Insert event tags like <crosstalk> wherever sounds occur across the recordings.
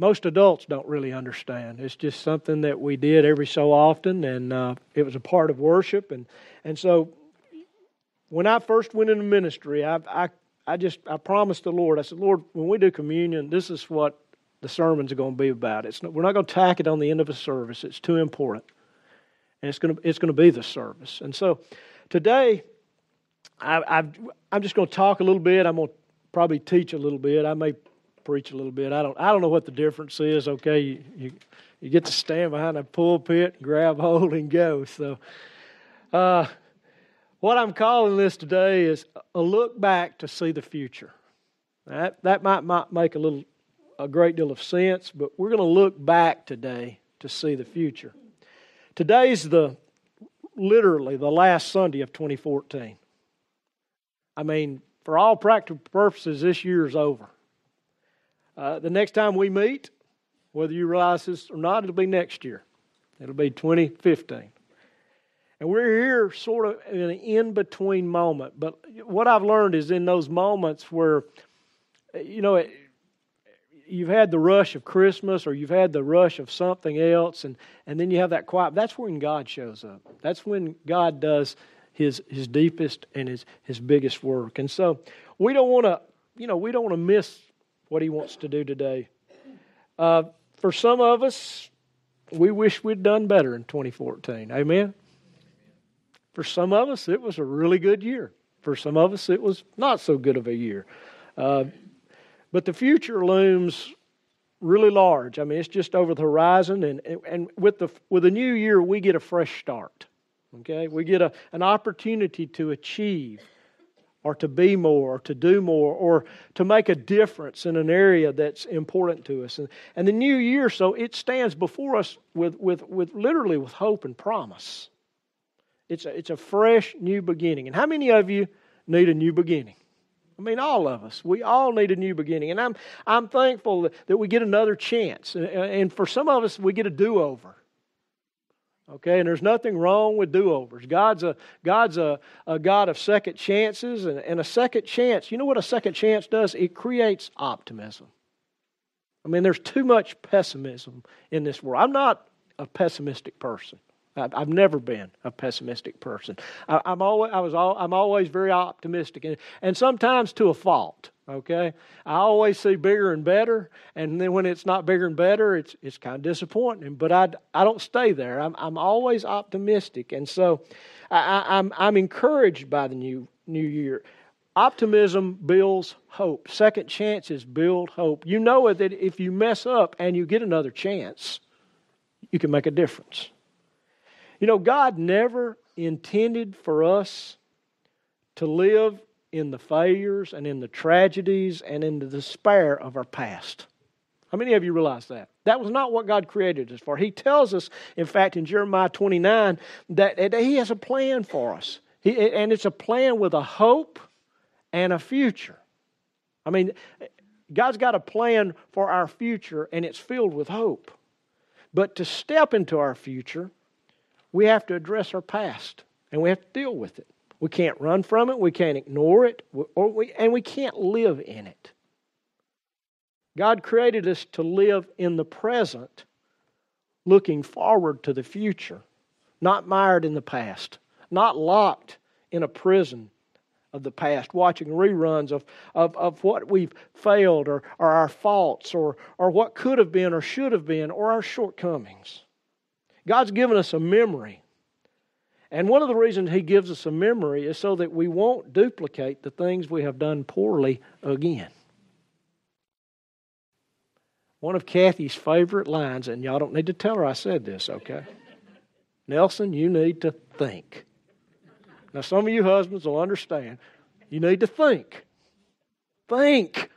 most adults don't really understand. It's just something that we did every so often, and uh, it was a part of worship. And, and so when I first went into ministry, I, I, I just I promised the Lord, I said, Lord, when we do communion, this is what the sermon's are going to be about. It's not, we're not going to tack it on the end of a service. It's too important. And it's going to, it's going to be the service. And so today, I, I've, I'm just going to talk a little bit. I'm going to probably teach a little bit. I may preach a little bit. I don't, I don't know what the difference is. Okay, you, you, you get to stand behind a pulpit, grab hold, and go. So, uh, what I'm calling this today is a look back to see the future. That, that might, might make a little a great deal of sense, but we're going to look back today to see the future. Today's the literally the last Sunday of 2014. I mean, for all practical purposes, this year is over. Uh, the next time we meet, whether you realize this or not, it'll be next year. It'll be 2015. And we're here sort of in an in between moment. But what I've learned is in those moments where, you know, it, you've had the rush of Christmas or you've had the rush of something else, and, and then you have that quiet. That's when God shows up. That's when God does his, his deepest and his, his biggest work. And so we don't want to, you know, we don't want to miss what he wants to do today. Uh, for some of us, we wish we'd done better in 2014. Amen? For some of us, it was a really good year. For some of us, it was not so good of a year. Uh, but the future looms really large. I mean, it's just over the horizon, and, and with, the, with the new year, we get a fresh start. Okay? We get a, an opportunity to achieve or to be more or to do more or to make a difference in an area that's important to us. And, and the new year, so it stands before us with, with, with literally with hope and promise. It's a, it's a fresh new beginning. And how many of you need a new beginning? I mean, all of us. We all need a new beginning. And I'm, I'm thankful that, that we get another chance. And for some of us, we get a do over. Okay, and there's nothing wrong with do overs. God's a God's a, a God of second chances, and, and a second chance. You know what a second chance does? It creates optimism. I mean, there's too much pessimism in this world. I'm not a pessimistic person. I've never been a pessimistic person. I, am always, I was all, I'm always very optimistic, and, and sometimes to a fault. Okay, I always see bigger and better, and then when it's not bigger and better, it's it's kind of disappointing. But I, I don't stay there. I'm I'm always optimistic, and so I, I'm I'm encouraged by the new new year. Optimism builds hope. Second chances build hope. You know that if you mess up and you get another chance, you can make a difference. You know, God never intended for us to live in the failures and in the tragedies and in the despair of our past. How many of you realize that? That was not what God created us for. He tells us, in fact, in Jeremiah 29, that, that He has a plan for us. He, and it's a plan with a hope and a future. I mean, God's got a plan for our future, and it's filled with hope. But to step into our future, we have to address our past and we have to deal with it. We can't run from it, we can't ignore it, or we, and we can't live in it. God created us to live in the present, looking forward to the future, not mired in the past, not locked in a prison of the past, watching reruns of, of, of what we've failed or, or our faults or, or what could have been or should have been or our shortcomings. God's given us a memory. And one of the reasons He gives us a memory is so that we won't duplicate the things we have done poorly again. One of Kathy's favorite lines, and y'all don't need to tell her I said this, okay? Nelson, you need to think. Now, some of you husbands will understand. You need to think. Think.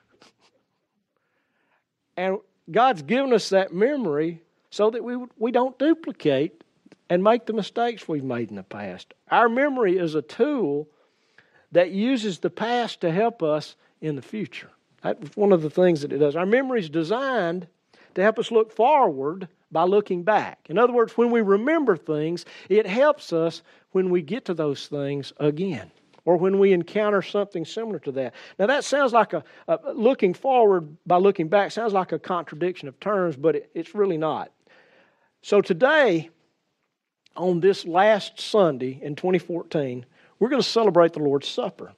And God's given us that memory so that we, we don't duplicate and make the mistakes we've made in the past. Our memory is a tool that uses the past to help us in the future. That's one of the things that it does. Our memory is designed to help us look forward by looking back. In other words, when we remember things, it helps us when we get to those things again. or when we encounter something similar to that. Now, that sounds like a, a looking forward by looking back, sounds like a contradiction of terms, but it, it's really not. So, today, on this last Sunday in 2014, we're going to celebrate the Lord's Supper.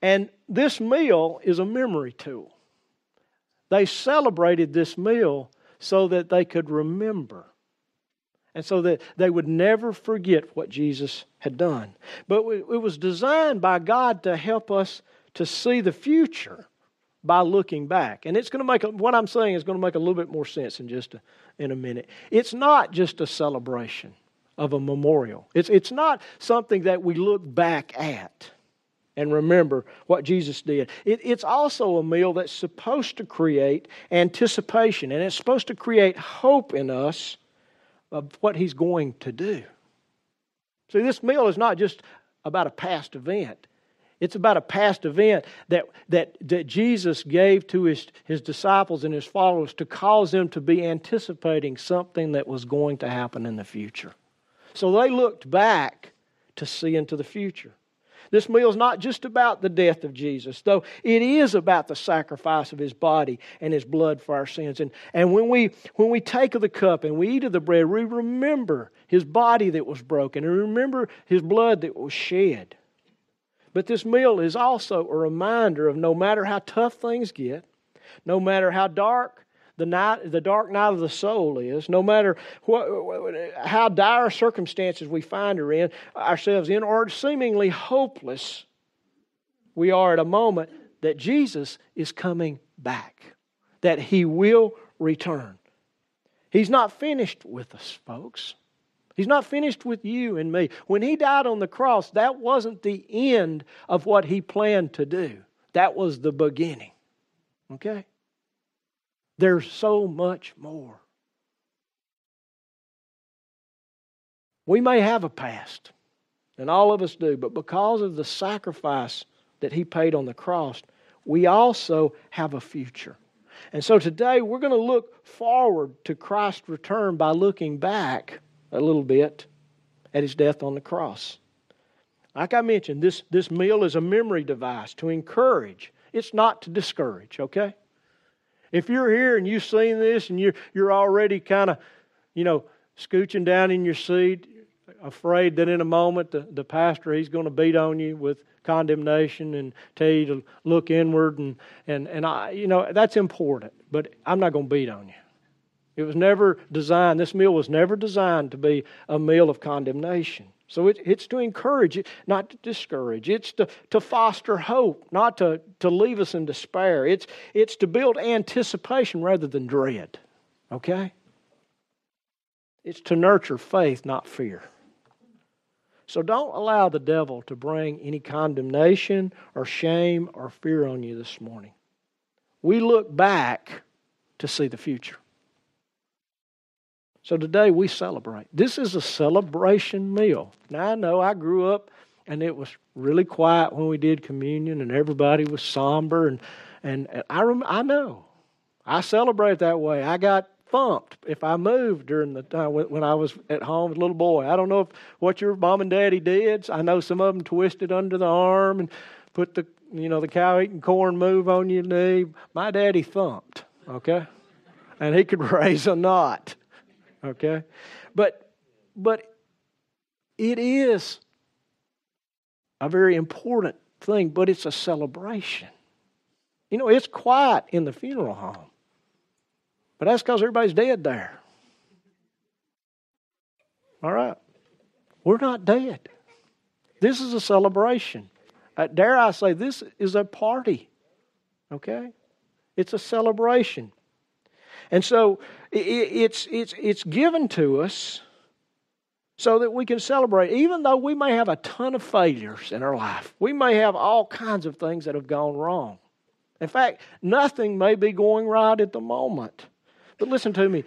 And this meal is a memory tool. They celebrated this meal so that they could remember and so that they would never forget what Jesus had done. But it was designed by God to help us to see the future by looking back. And it's going to make what I'm saying is going to make a little bit more sense in just a, in a minute. It's not just a celebration of a memorial. It's it's not something that we look back at and remember what Jesus did. It, it's also a meal that's supposed to create anticipation and it's supposed to create hope in us of what he's going to do. See, this meal is not just about a past event. It's about a past event that, that, that Jesus gave to his, his disciples and his followers to cause them to be anticipating something that was going to happen in the future. So they looked back to see into the future. This meal is not just about the death of Jesus, though it is about the sacrifice of his body and his blood for our sins. And, and when, we, when we take of the cup and we eat of the bread, we remember his body that was broken and remember his blood that was shed. But this meal is also a reminder of no matter how tough things get, no matter how dark the night, the dark night of the soul is, no matter what, how dire circumstances we find her in, ourselves in, or seemingly hopeless we are at a moment, that Jesus is coming back, that He will return. He's not finished with us, folks. He's not finished with you and me. When He died on the cross, that wasn't the end of what He planned to do, that was the beginning. Okay? There's so much more. We may have a past, and all of us do, but because of the sacrifice that He paid on the cross, we also have a future. And so today we're going to look forward to Christ's return by looking back a little bit at His death on the cross. Like I mentioned, this, this meal is a memory device to encourage, it's not to discourage, okay? If you're here and you've seen this and you're, you're already kind of, you know, scooching down in your seat, afraid that in a moment the, the pastor, he's going to beat on you with condemnation and tell you to look inward and, and, and I, you know, that's important, but I'm not going to beat on you. It was never designed, this meal was never designed to be a meal of condemnation. So it, it's to encourage, not to discourage. It's to, to foster hope, not to, to leave us in despair. It's, it's to build anticipation rather than dread. Okay? It's to nurture faith, not fear. So don't allow the devil to bring any condemnation or shame or fear on you this morning. We look back to see the future. So today we celebrate. This is a celebration meal. Now I know I grew up and it was really quiet when we did communion and everybody was somber and and, I rem- I know. I celebrate that way. I got thumped if I moved during the time when I was at home as a little boy. I don't know if, what your mom and daddy did. I know some of them twisted under the arm and put the you know the cow eating corn move on your knee. My daddy thumped, okay, and he could <laughs> raise a knot. Okay? But but it is a very important thing, but it's a celebration. You know, it's quiet in the funeral home. But that's because everybody's dead there. All right. We're not dead. This is a celebration. Uh, dare I say, this is a party. Okay? It's a celebration. And so it's, it's, it's given to us so that we can celebrate, even though we may have a ton of failures in our life. We may have all kinds of things that have gone wrong. In fact, nothing may be going right at the moment. But listen to me.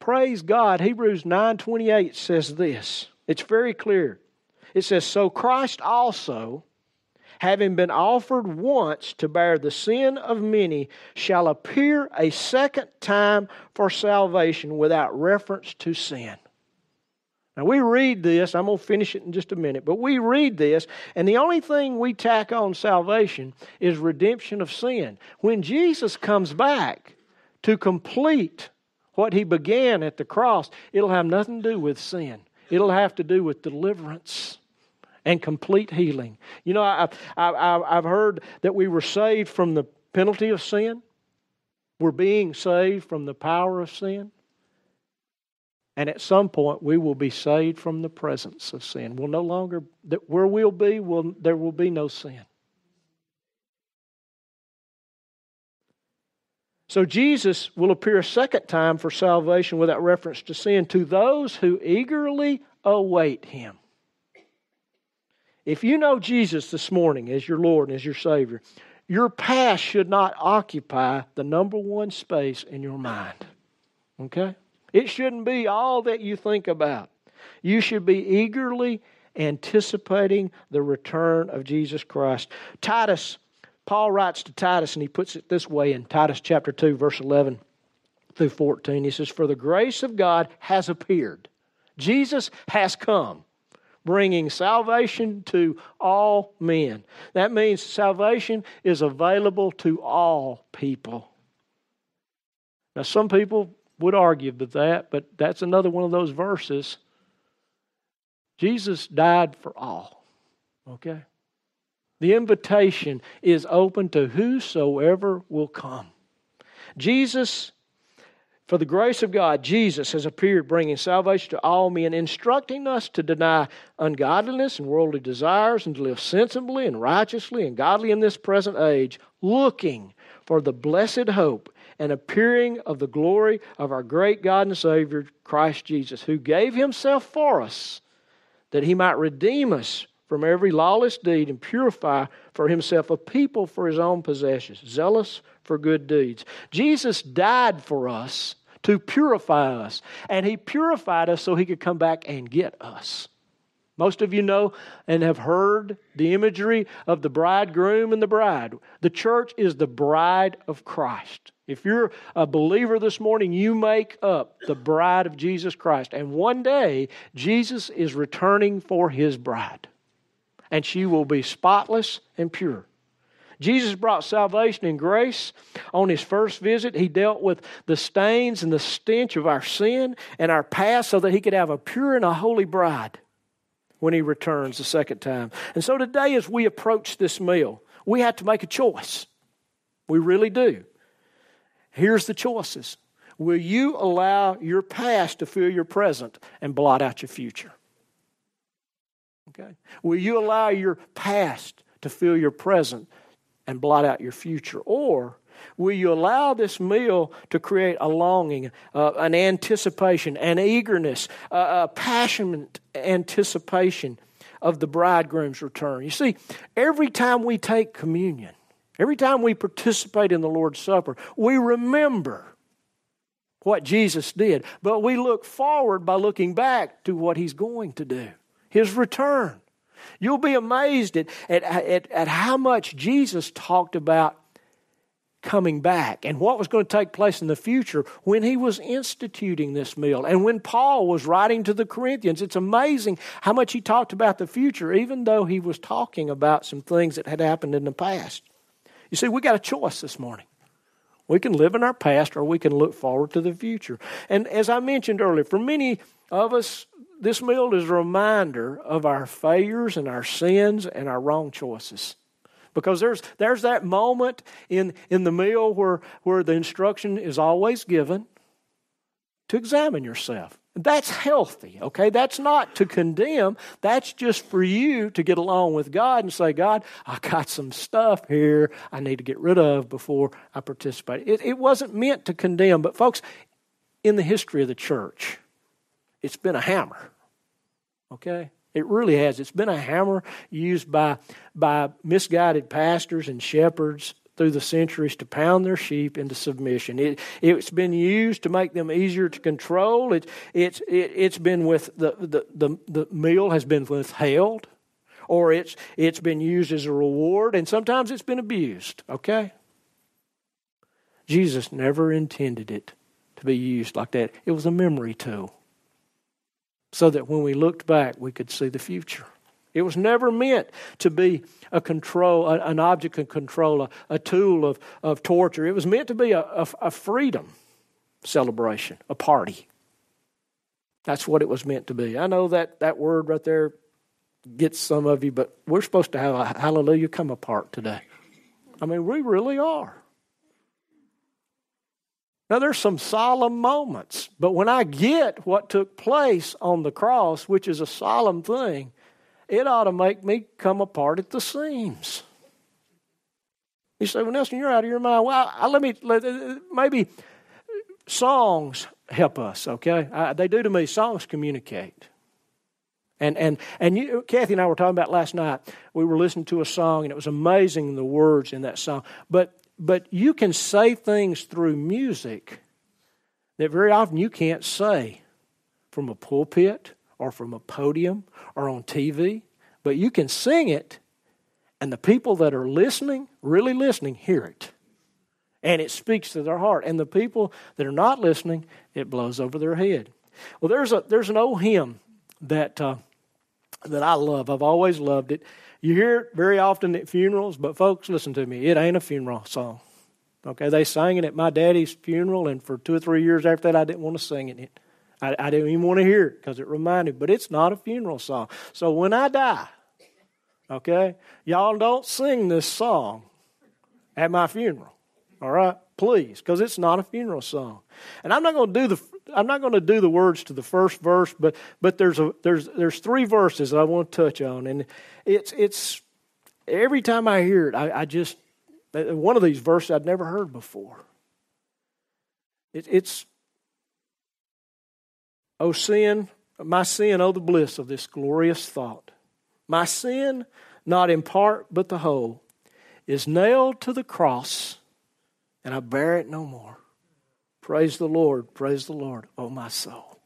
Praise God. Hebrews 9:28 says this. It's very clear. It says, "So Christ also having been offered once to bear the sin of many, shall appear a second time for salvation without reference to sin. Now, we read this, I'm going to finish it in just a minute, but we read this, and the only thing we tack on salvation is redemption of sin. When Jesus comes back to complete what he began at the cross, it'll have nothing to do with sin, it'll have to do with deliverance and complete healing. You know, I, I, I've heard that we were saved from the penalty of sin, we're being saved from the power of sin. And at some point, we will be saved from the presence of sin. We'll no longer, where we'll be, will there will be no sin. So Jesus will appear a second time for salvation without reference to sin to those who eagerly await him. If you know Jesus this morning as your Lord and as your Savior, your past should not occupy the number one space in your mind. Okay? It shouldn't be all that you think about. You should be eagerly anticipating the return of Jesus Christ. Titus, Paul writes to Titus, and he puts it this way in Titus chapter 2, verse 11 through 14. He says, For the grace of God has appeared. Jesus has come, bringing salvation to all men. That means salvation is available to all people. Now, some people would argue with that, but that's another one of those verses. Jesus died for all. Okay? The invitation is open to whosoever will come. Jesus, for the grace of God, Jesus has appeared bringing salvation to all men, instructing us to deny ungodliness and worldly desires and to live sensibly and righteously and godly in this present age, looking for the blessed hope and appearing of the glory of our great God and Savior, Christ Jesus, who gave himself for us that he might redeem us from every lawless deed and purify for himself a people for his own possessions, zealous for good deeds. Jesus died for us to purify us, and he purified us so he could come back and get us. Most of you know and have heard the imagery of the bridegroom and the bride. The church is the bride of Christ. If you're a believer this morning, you make up the bride of Jesus Christ. And one day, Jesus is returning for his bride. And she will be spotless and pure. Jesus brought salvation and grace on his first visit. He dealt with the stains and the stench of our sin and our past so that he could have a pure and a holy bride when he returns the second time. And so today, as we approach this meal, we have to make a choice. We really do. Here's the choices Will you allow your past to fill your present and blot out your future? Okay. Will you allow your past to fill your present and blot out your future? Or will you allow this meal to create a longing, uh, an anticipation, an eagerness, uh, a passionate anticipation of the bridegroom's return? You see, every time we take communion, Every time we participate in the Lord's Supper, we remember what Jesus did, but we look forward by looking back to what He's going to do His return. You'll be amazed at, at, at, at how much Jesus talked about coming back and what was going to take place in the future when he was instituting this meal. And when Paul was writing to the Corinthians, it's amazing how much he talked about the future, even though he was talking about some things that had happened in the past. You see, we got a choice this morning. We can live in our past or we can look forward to the future. And as I mentioned earlier, for many of us, this meal is a reminder of our failures and our sins and our wrong choices. Because there's, there's that moment in, in the meal where, where the instruction is always given to examine yourself. That's healthy, okay? That's not to condemn. That's just for you to get along with God and say, God, I got some stuff here I need to get rid of before I participate. It, it wasn't meant to condemn, but folks, in the history of the church, it's been a hammer, okay? It really has. It's been a hammer used by, by misguided pastors and shepherds through the centuries to pound their sheep into submission. It, it's been used to make them easier to control. It, it's, it, it's been with the, the, the, the meal has been withheld, or it's, it's been used as a reward, and sometimes it's been abused, okay? Jesus never intended it to be used like that. It was a memory tool. So that when we looked back, we could see the future. It was never meant to be a control, an object of control, a, tool of, of torture. It was meant to be a, a, a freedom celebration, a party. That's what it was meant to be. I know that that word right there gets some of you, but we're supposed to have a hallelujah come apart today. I mean, we really are. Now, there's some solemn moments, but when I get what took place on the cross, which is a solemn thing, it ought to make me come apart at the seams. You say, well, Nelson, you're out of your mind. Well, I, let me, let, uh, maybe songs help us, okay? I, they do to me. Songs communicate. And, and, and you, Kathy and I were talking about last night. We were listening to a song, and it was amazing the words in that song. But but you can say things through music that very often you can't say from a pulpit or from a podium or on TV, but you can sing it, and the people that are listening, really listening, hear it. And it speaks to their heart. And the people that are not listening, it blows over their head. Well, there's, a, there's an old hymn that, uh, that I love. I've always loved it. You hear it very often at funerals, but folks, listen to me. It ain't a funeral song. Okay, they sang it at my daddy's funeral, and for two or three years after that, I didn't want to sing it. I, I didn't even want to hear it because it reminded. me, But it's not a funeral song. So when I die, okay, y'all don't sing this song at my funeral. All right, please, because it's not a funeral song. And I'm not going to do the I'm not going to do the words to the first verse, but but there's a there's there's three verses I want to touch on, and it's it's every time I hear it, I, I just one of these verses I'd never heard before. It, it's oh sin, my sin, oh the bliss of this glorious thought. My sin, not in part but the whole, is nailed to the cross, and I bear it no more. Praise the Lord, praise the Lord, O my soul.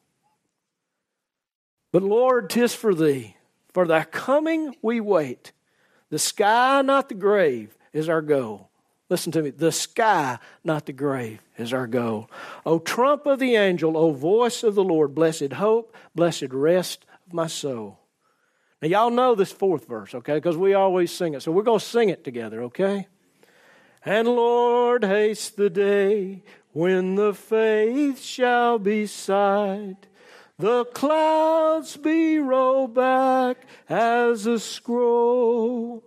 But Lord, tis for thee, for thy coming we wait. The sky, not the grave, is our goal. Listen to me. The sky, not the grave, is our goal. O trump of the angel, O voice of the Lord, blessed hope, blessed rest of my soul. Now, y'all know this fourth verse, okay? Because we always sing it. So we're going to sing it together, okay? And Lord, haste the day when the faith shall be sight, the clouds be rolled back as a scroll,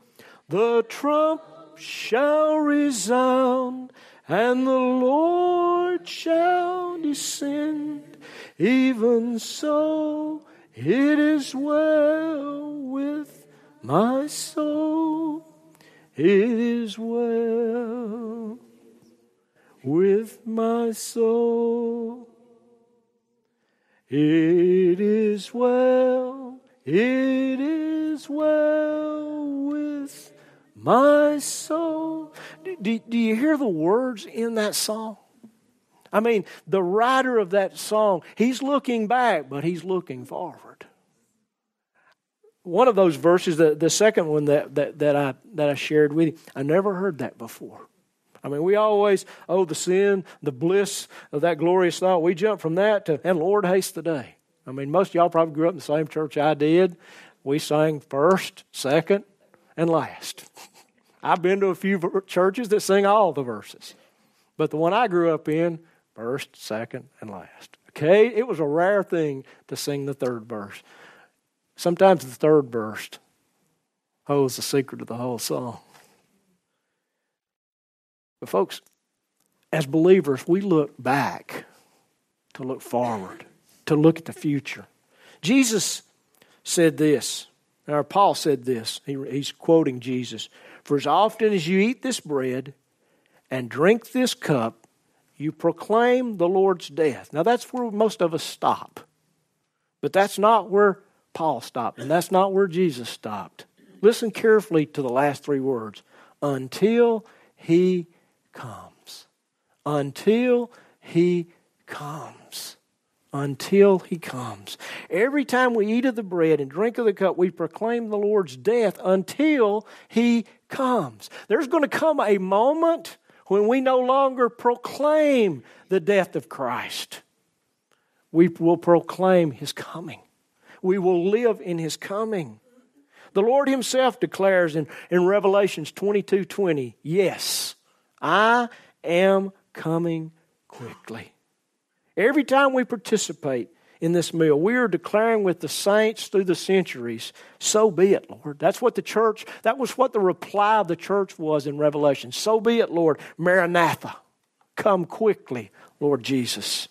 the trump shall resound, and the Lord shall descend. Even so, it is well with my soul. It is well with my soul. It is well, it is well with my soul. Do, do, you hear the words in that song? I mean, the writer of that song, he's looking back, but he's looking forward. One of those verses, the, the second one that, that, that, I, that I shared with you, I never heard that before. I mean, we always, oh, the sin, the bliss of that glorious thought. We jump from that to, and Lord, haste the day. I mean, most of y'all probably grew up in the same church I did. We sang first, second, and last. <laughs> I've been to a few churches that sing all the verses. But the one I grew up in, first, second, and last. Okay? It was a rare thing to sing the third verse. Sometimes the third verse holds the secret of the whole song. But, folks, as believers, we look back to look forward, to look at the future. Jesus said this, or Paul said this. He, he's quoting Jesus For as often as you eat this bread and drink this cup, you proclaim the Lord's death. Now, that's where most of us stop. But that's not where Paul stopped, and that's not where Jesus stopped. Listen carefully to the last three words until he comes. Until he comes. Until he comes. Every time we eat of the bread and drink of the cup, we proclaim the Lord's death until he comes. There's going to come a moment when we no longer proclaim the death of Christ. We will proclaim his coming. we will live in his coming. The Lord himself declares in, in Revelations 22 20, Yes, I am coming quickly. Every time we participate in this meal, we are declaring with the saints through the centuries, so be it, Lord. That's what the church, that was what the reply of the church was in Revelation. So be it, Lord. Maranatha. Come quickly, Lord Jesus.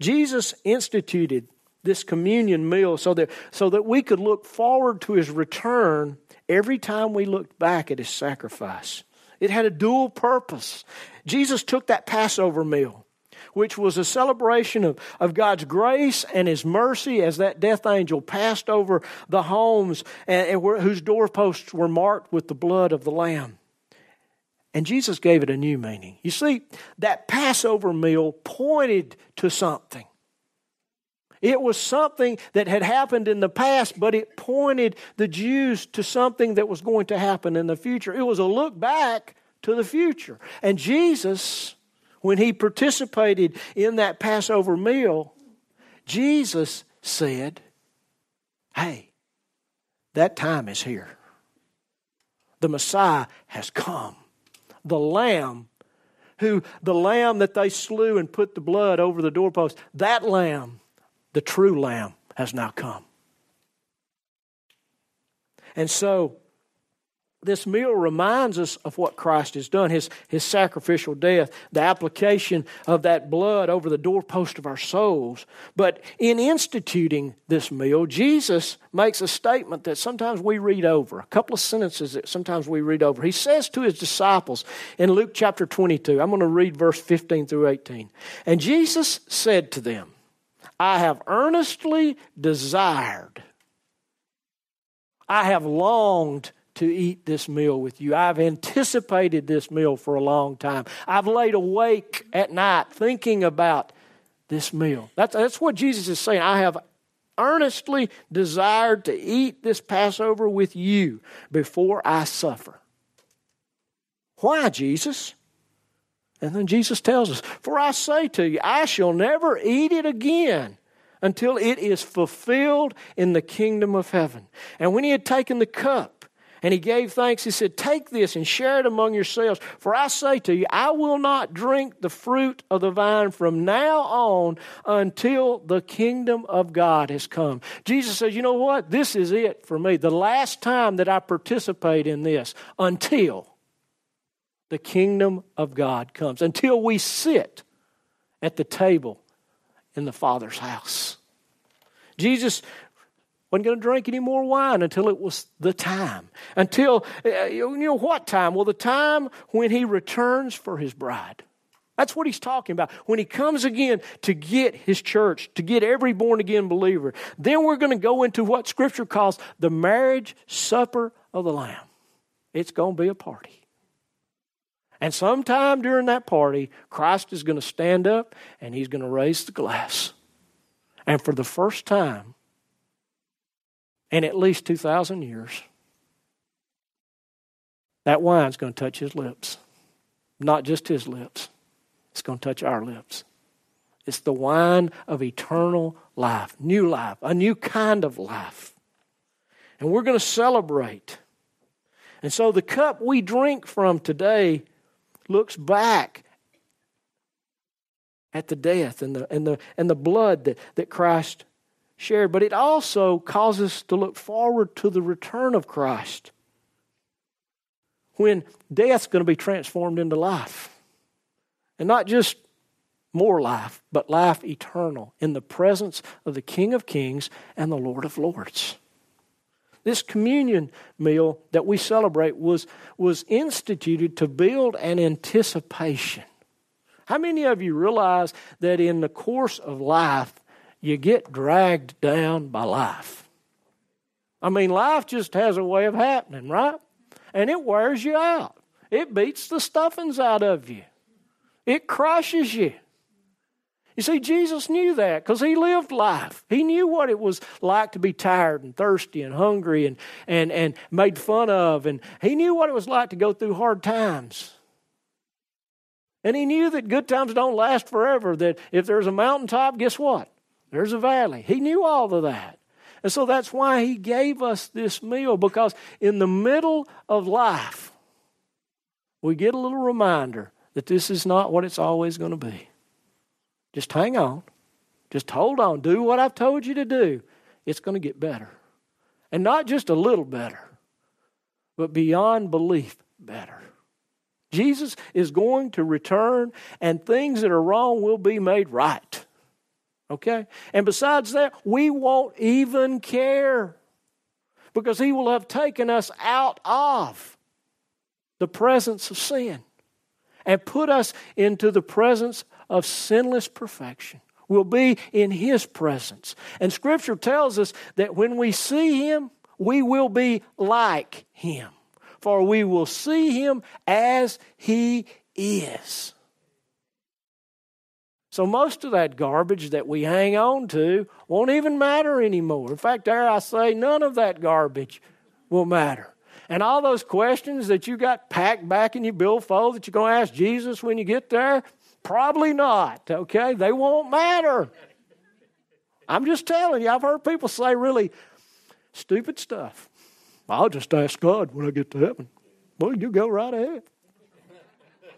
Jesus instituted this communion meal so that, so that we could look forward to his return every time we looked back at his sacrifice. It had a dual purpose. Jesus took that Passover meal, which was a celebration of, of God's grace and his mercy as that death angel passed over the homes and, and where, whose doorposts were marked with the blood of the Lamb. And Jesus gave it a new meaning. You see, that Passover meal pointed to something. It was something that had happened in the past, but it pointed the Jews to something that was going to happen in the future. It was a look back to the future. And Jesus, when he participated in that Passover meal, Jesus said, Hey, that time is here. The Messiah has come. The Lamb who the lamb that they slew and put the blood over the doorpost, that lamb the true Lamb has now come. And so, this meal reminds us of what Christ has done, his, his sacrificial death, the application of that blood over the doorpost of our souls. But in instituting this meal, Jesus makes a statement that sometimes we read over, a couple of sentences that sometimes we read over. He says to his disciples in Luke chapter 22, I'm going to read verse 15 through 18. And Jesus said to them, I have earnestly desired, I have longed to eat this meal with you. I've anticipated this meal for a long time. I've laid awake at night thinking about this meal. That's, that's what Jesus is saying. I have earnestly desired to eat this Passover with you before I suffer. Why, Jesus? And then Jesus tells us, For I say to you, I shall never eat it again until it is fulfilled in the kingdom of heaven. And when he had taken the cup, and he gave thanks. He said, Take this and share it among yourselves. For I say to you, I will not drink the fruit of the vine from now on until the kingdom of God has come. Jesus says, You know what? This is it for me. The last time that I participate in this until the kingdom of God comes, until we sit at the table in the Father's house. Jesus wasn't going to drink any more wine until it was the time. Until, uh, you know what time? Well, the time when he returns for his bride. That's what he's talking about. When he comes again to get his church, to get every born again believer, then we're going to go into what Scripture calls the marriage supper of the Lamb. It's going to be a party. And sometime during that party, Christ is going to stand up and he's going to raise the glass. And for the first time in at least 2,000 years, that wine's going to touch his lips. Not just his lips, it's going to touch our lips. It's the wine of eternal life, new life, a new kind of life. And we're going to celebrate. And so the cup we drink from today looks back at the death and the, and the, and the blood that, that Christ shared, but it also causes us to look forward to the return of Christ when death's going to be transformed into life. And not just more life, but life eternal in the presence of the King of Kings and the Lord of Lords. This communion meal that we celebrate was, was instituted to build an anticipation. How many of you realize that in the course of life, you get dragged down by life? I mean, life just has a way of happening, right? And it wears you out. It beats the stuffings out of you. It crushes you. You see, Jesus knew that because he lived life. He knew what it was like to be tired and thirsty and hungry and, and, and made fun of. And he knew what it was like to go through hard times. And he knew that good times don't last forever, that if there's a mountaintop, guess what? There's a valley. He knew all of that. And so that's why he gave us this meal, because in the middle of life, we get a little reminder that this is not what it's always going to be. Just hang on. Just hold on. Do what I've told you to do. It's going to get better. And not just a little better, but beyond belief better. Jesus is going to return, and things that are wrong will be made right. Okay? And besides that, we won't even care because He will have taken us out of the presence of sin and put us into the presence of sinless perfection. We'll be in His presence. And Scripture tells us that when we see Him, we will be like Him, for we will see Him as He is. So most of that garbage that we hang on to won't even matter anymore. In fact, there I say none of that garbage will matter. And all those questions that you got packed back in your billfold that you're going to ask Jesus when you get there, probably not, okay? They won't matter. I'm just telling you, I've heard people say really stupid stuff. I'll just ask God when I get to heaven. Well, you go right ahead.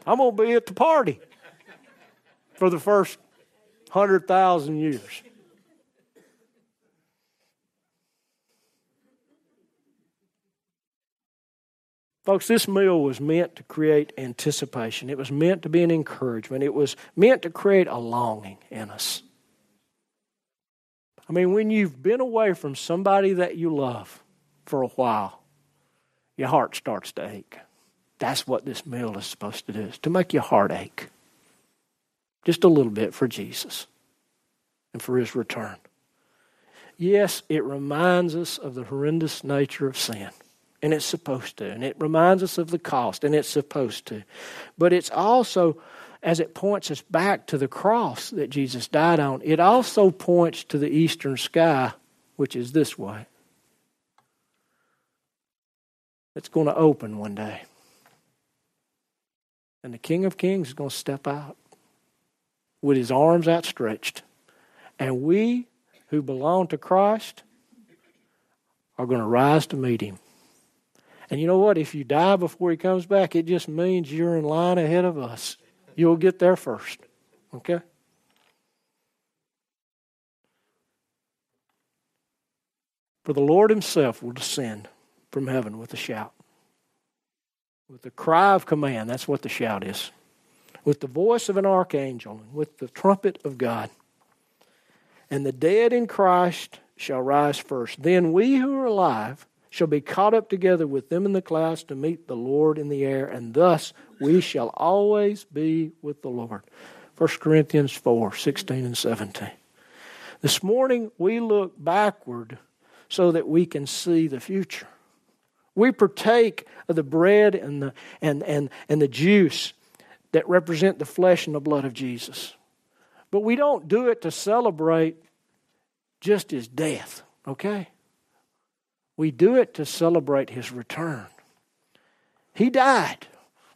I'm going to be at the party for the first 100,000 years. Folks, this meal was meant to create anticipation. It was meant to be an encouragement. It was meant to create a longing in us. I mean, when you've been away from somebody that you love for a while, your heart starts to ache. That's what this meal is supposed to do, is to make your heart ache just a little bit for Jesus and for his return. Yes, it reminds us of the horrendous nature of sin, and it's supposed to. And it reminds us of the cost, and it's supposed to. But it's also, as it points us back to the cross that Jesus died on, it also points to the eastern sky, which is this way. It's going to open one day. And the King of Kings is going to step out with his arms outstretched. And we who belong to Christ are going to rise to meet him. And you know what? If you die before he comes back, it just means you're in line ahead of us. You'll get there first. Okay? For the Lord himself will descend from heaven with a shout. With the cry of command. That's what the shout is with the voice of an archangel, and with the trumpet of God. And the dead in Christ shall rise first. Then we who are alive shall be caught up together with them in the clouds to meet the Lord in the air, and thus we shall always be with the Lord. 1 Corinthians 4 16 and 17. This morning we look backward so that we can see the future. We partake of the bread and the, and, and, and the juice that represent the flesh and the blood of Jesus. But we don't do it to celebrate just his death, okay? We do it to celebrate his return. He died,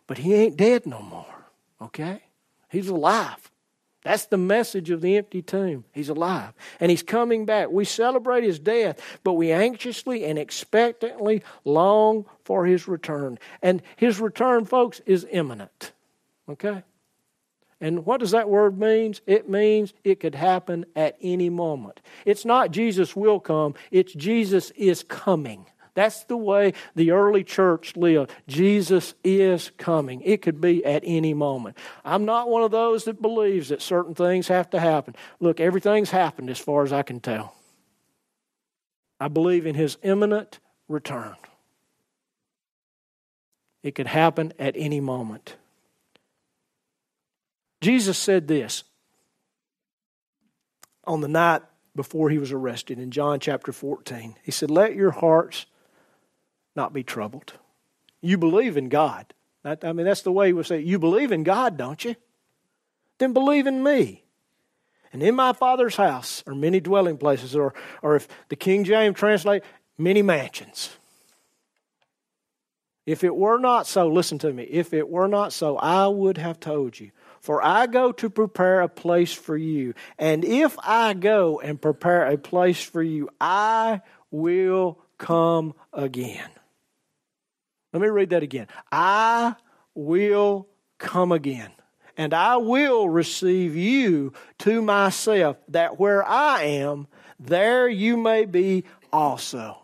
but he ain't dead no more, okay? He's alive. That's the message of the empty tomb. He's alive. And he's coming back. We celebrate his death, but we anxiously and expectantly long for his return. And his return, folks, is imminent. Okay? And what does that word mean? It means it could happen at any moment. It's not Jesus will come, it's Jesus is coming. That's the way the early church lived. Jesus is coming. It could be at any moment. I'm not one of those that believes that certain things have to happen. Look, everything's happened as far as I can tell. I believe in his imminent return. It could happen at any moment. Jesus said this on the night before he was arrested in John chapter 14. He said, Let your hearts not be troubled. You believe in God. I mean, that's the way he would say, You believe in God, don't you? Then believe in me. And in my Father's house are many dwelling places, or, or if the King James translate, many mansions. If it were not so, listen to me, if it were not so, I would have told you For I go to prepare a place for you. And if I go and prepare a place for you, I will come again. Let me read that again. I will come again. And I will receive you to myself, that where I am, there you may be also.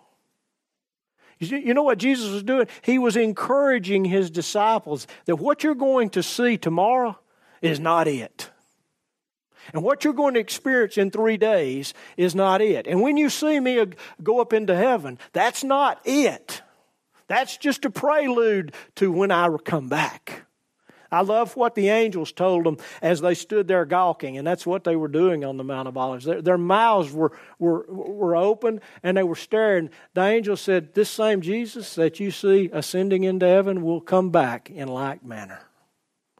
You know what Jesus was doing? He was encouraging his disciples that what you're going to see tomorrow is not it. And what you're going to experience in three days is not it. And when you see me go up into heaven, that's not it. That's just a prelude to when I come back. I love what the angels told them as they stood there gawking, and that's what they were doing on the Mount of Olives. Their, their mouths were, were, were open and they were staring. The angel said, This same Jesus that you see ascending into heaven will come back in like manner,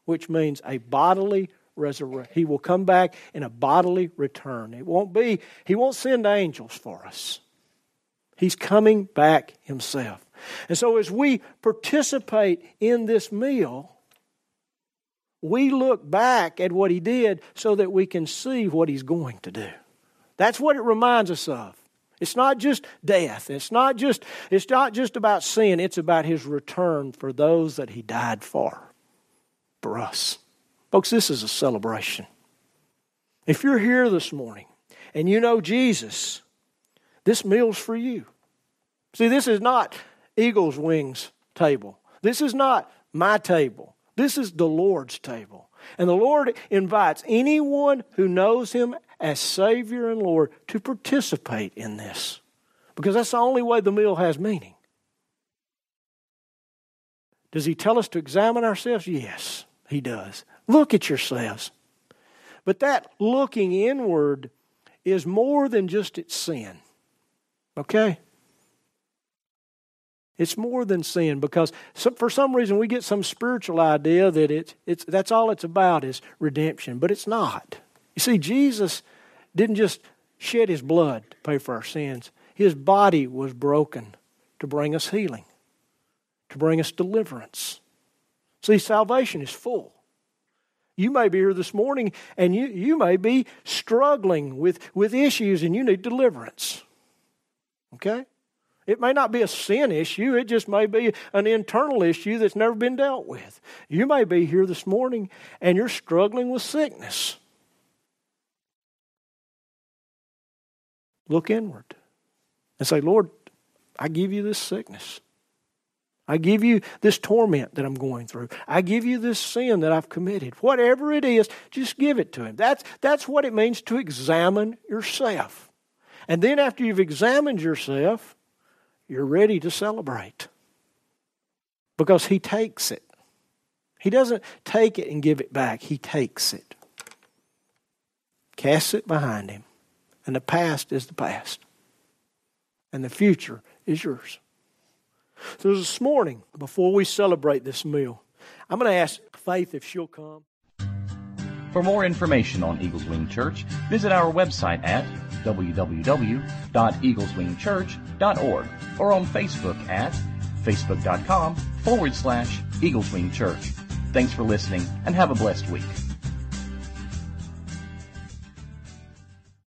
which means a bodily resurrection. He will come back in a bodily return. It won't be, He won't send angels for us. He's coming back Himself. And so as we participate in this meal, we look back at what he did so that we can see what he's going to do. That's what it reminds us of. It's not just death. It's not just, it's not just about sin. It's about his return for those that he died for, for us. Folks, this is a celebration. If you're here this morning and you know Jesus, this meal's for you. See, this is not Eagle's Wings table. This is not my table. This is the Lord's table. And the Lord invites anyone who knows Him as Savior and Lord to participate in this. Because that's the only way the meal has meaning. Does He tell us to examine ourselves? Yes, He does. Look at yourselves. But that looking inward is more than just its sin. Okay? It's more than sin because for some reason we get some spiritual idea that it's, it's, that's all it's about is redemption, but it's not. You see, Jesus didn't just shed his blood to pay for our sins, his body was broken to bring us healing, to bring us deliverance. See, salvation is full. You may be here this morning and you, you may be struggling with, with issues and you need deliverance. Okay? It may not be a sin issue, it just may be an internal issue that's never been dealt with. You may be here this morning and you're struggling with sickness. Look inward and say, Lord, I give you this sickness. I give you this torment that I'm going through. I give you this sin that I've committed. Whatever it is, just give it to Him. That's, that's what it means to examine yourself. And then after you've examined yourself, you're ready to celebrate because He takes it. He doesn't take it and give it back, He takes it, casts it behind Him. And the past is the past, and the future is yours. So this morning, before we celebrate this meal, I'm going to ask Faith if she'll come. For more information on Eagles Wing Church, visit our website at www.eagleswingchurch.org or on Facebook at facebook.com forward slash Eagles Wing Church. Thanks for listening and have a blessed week.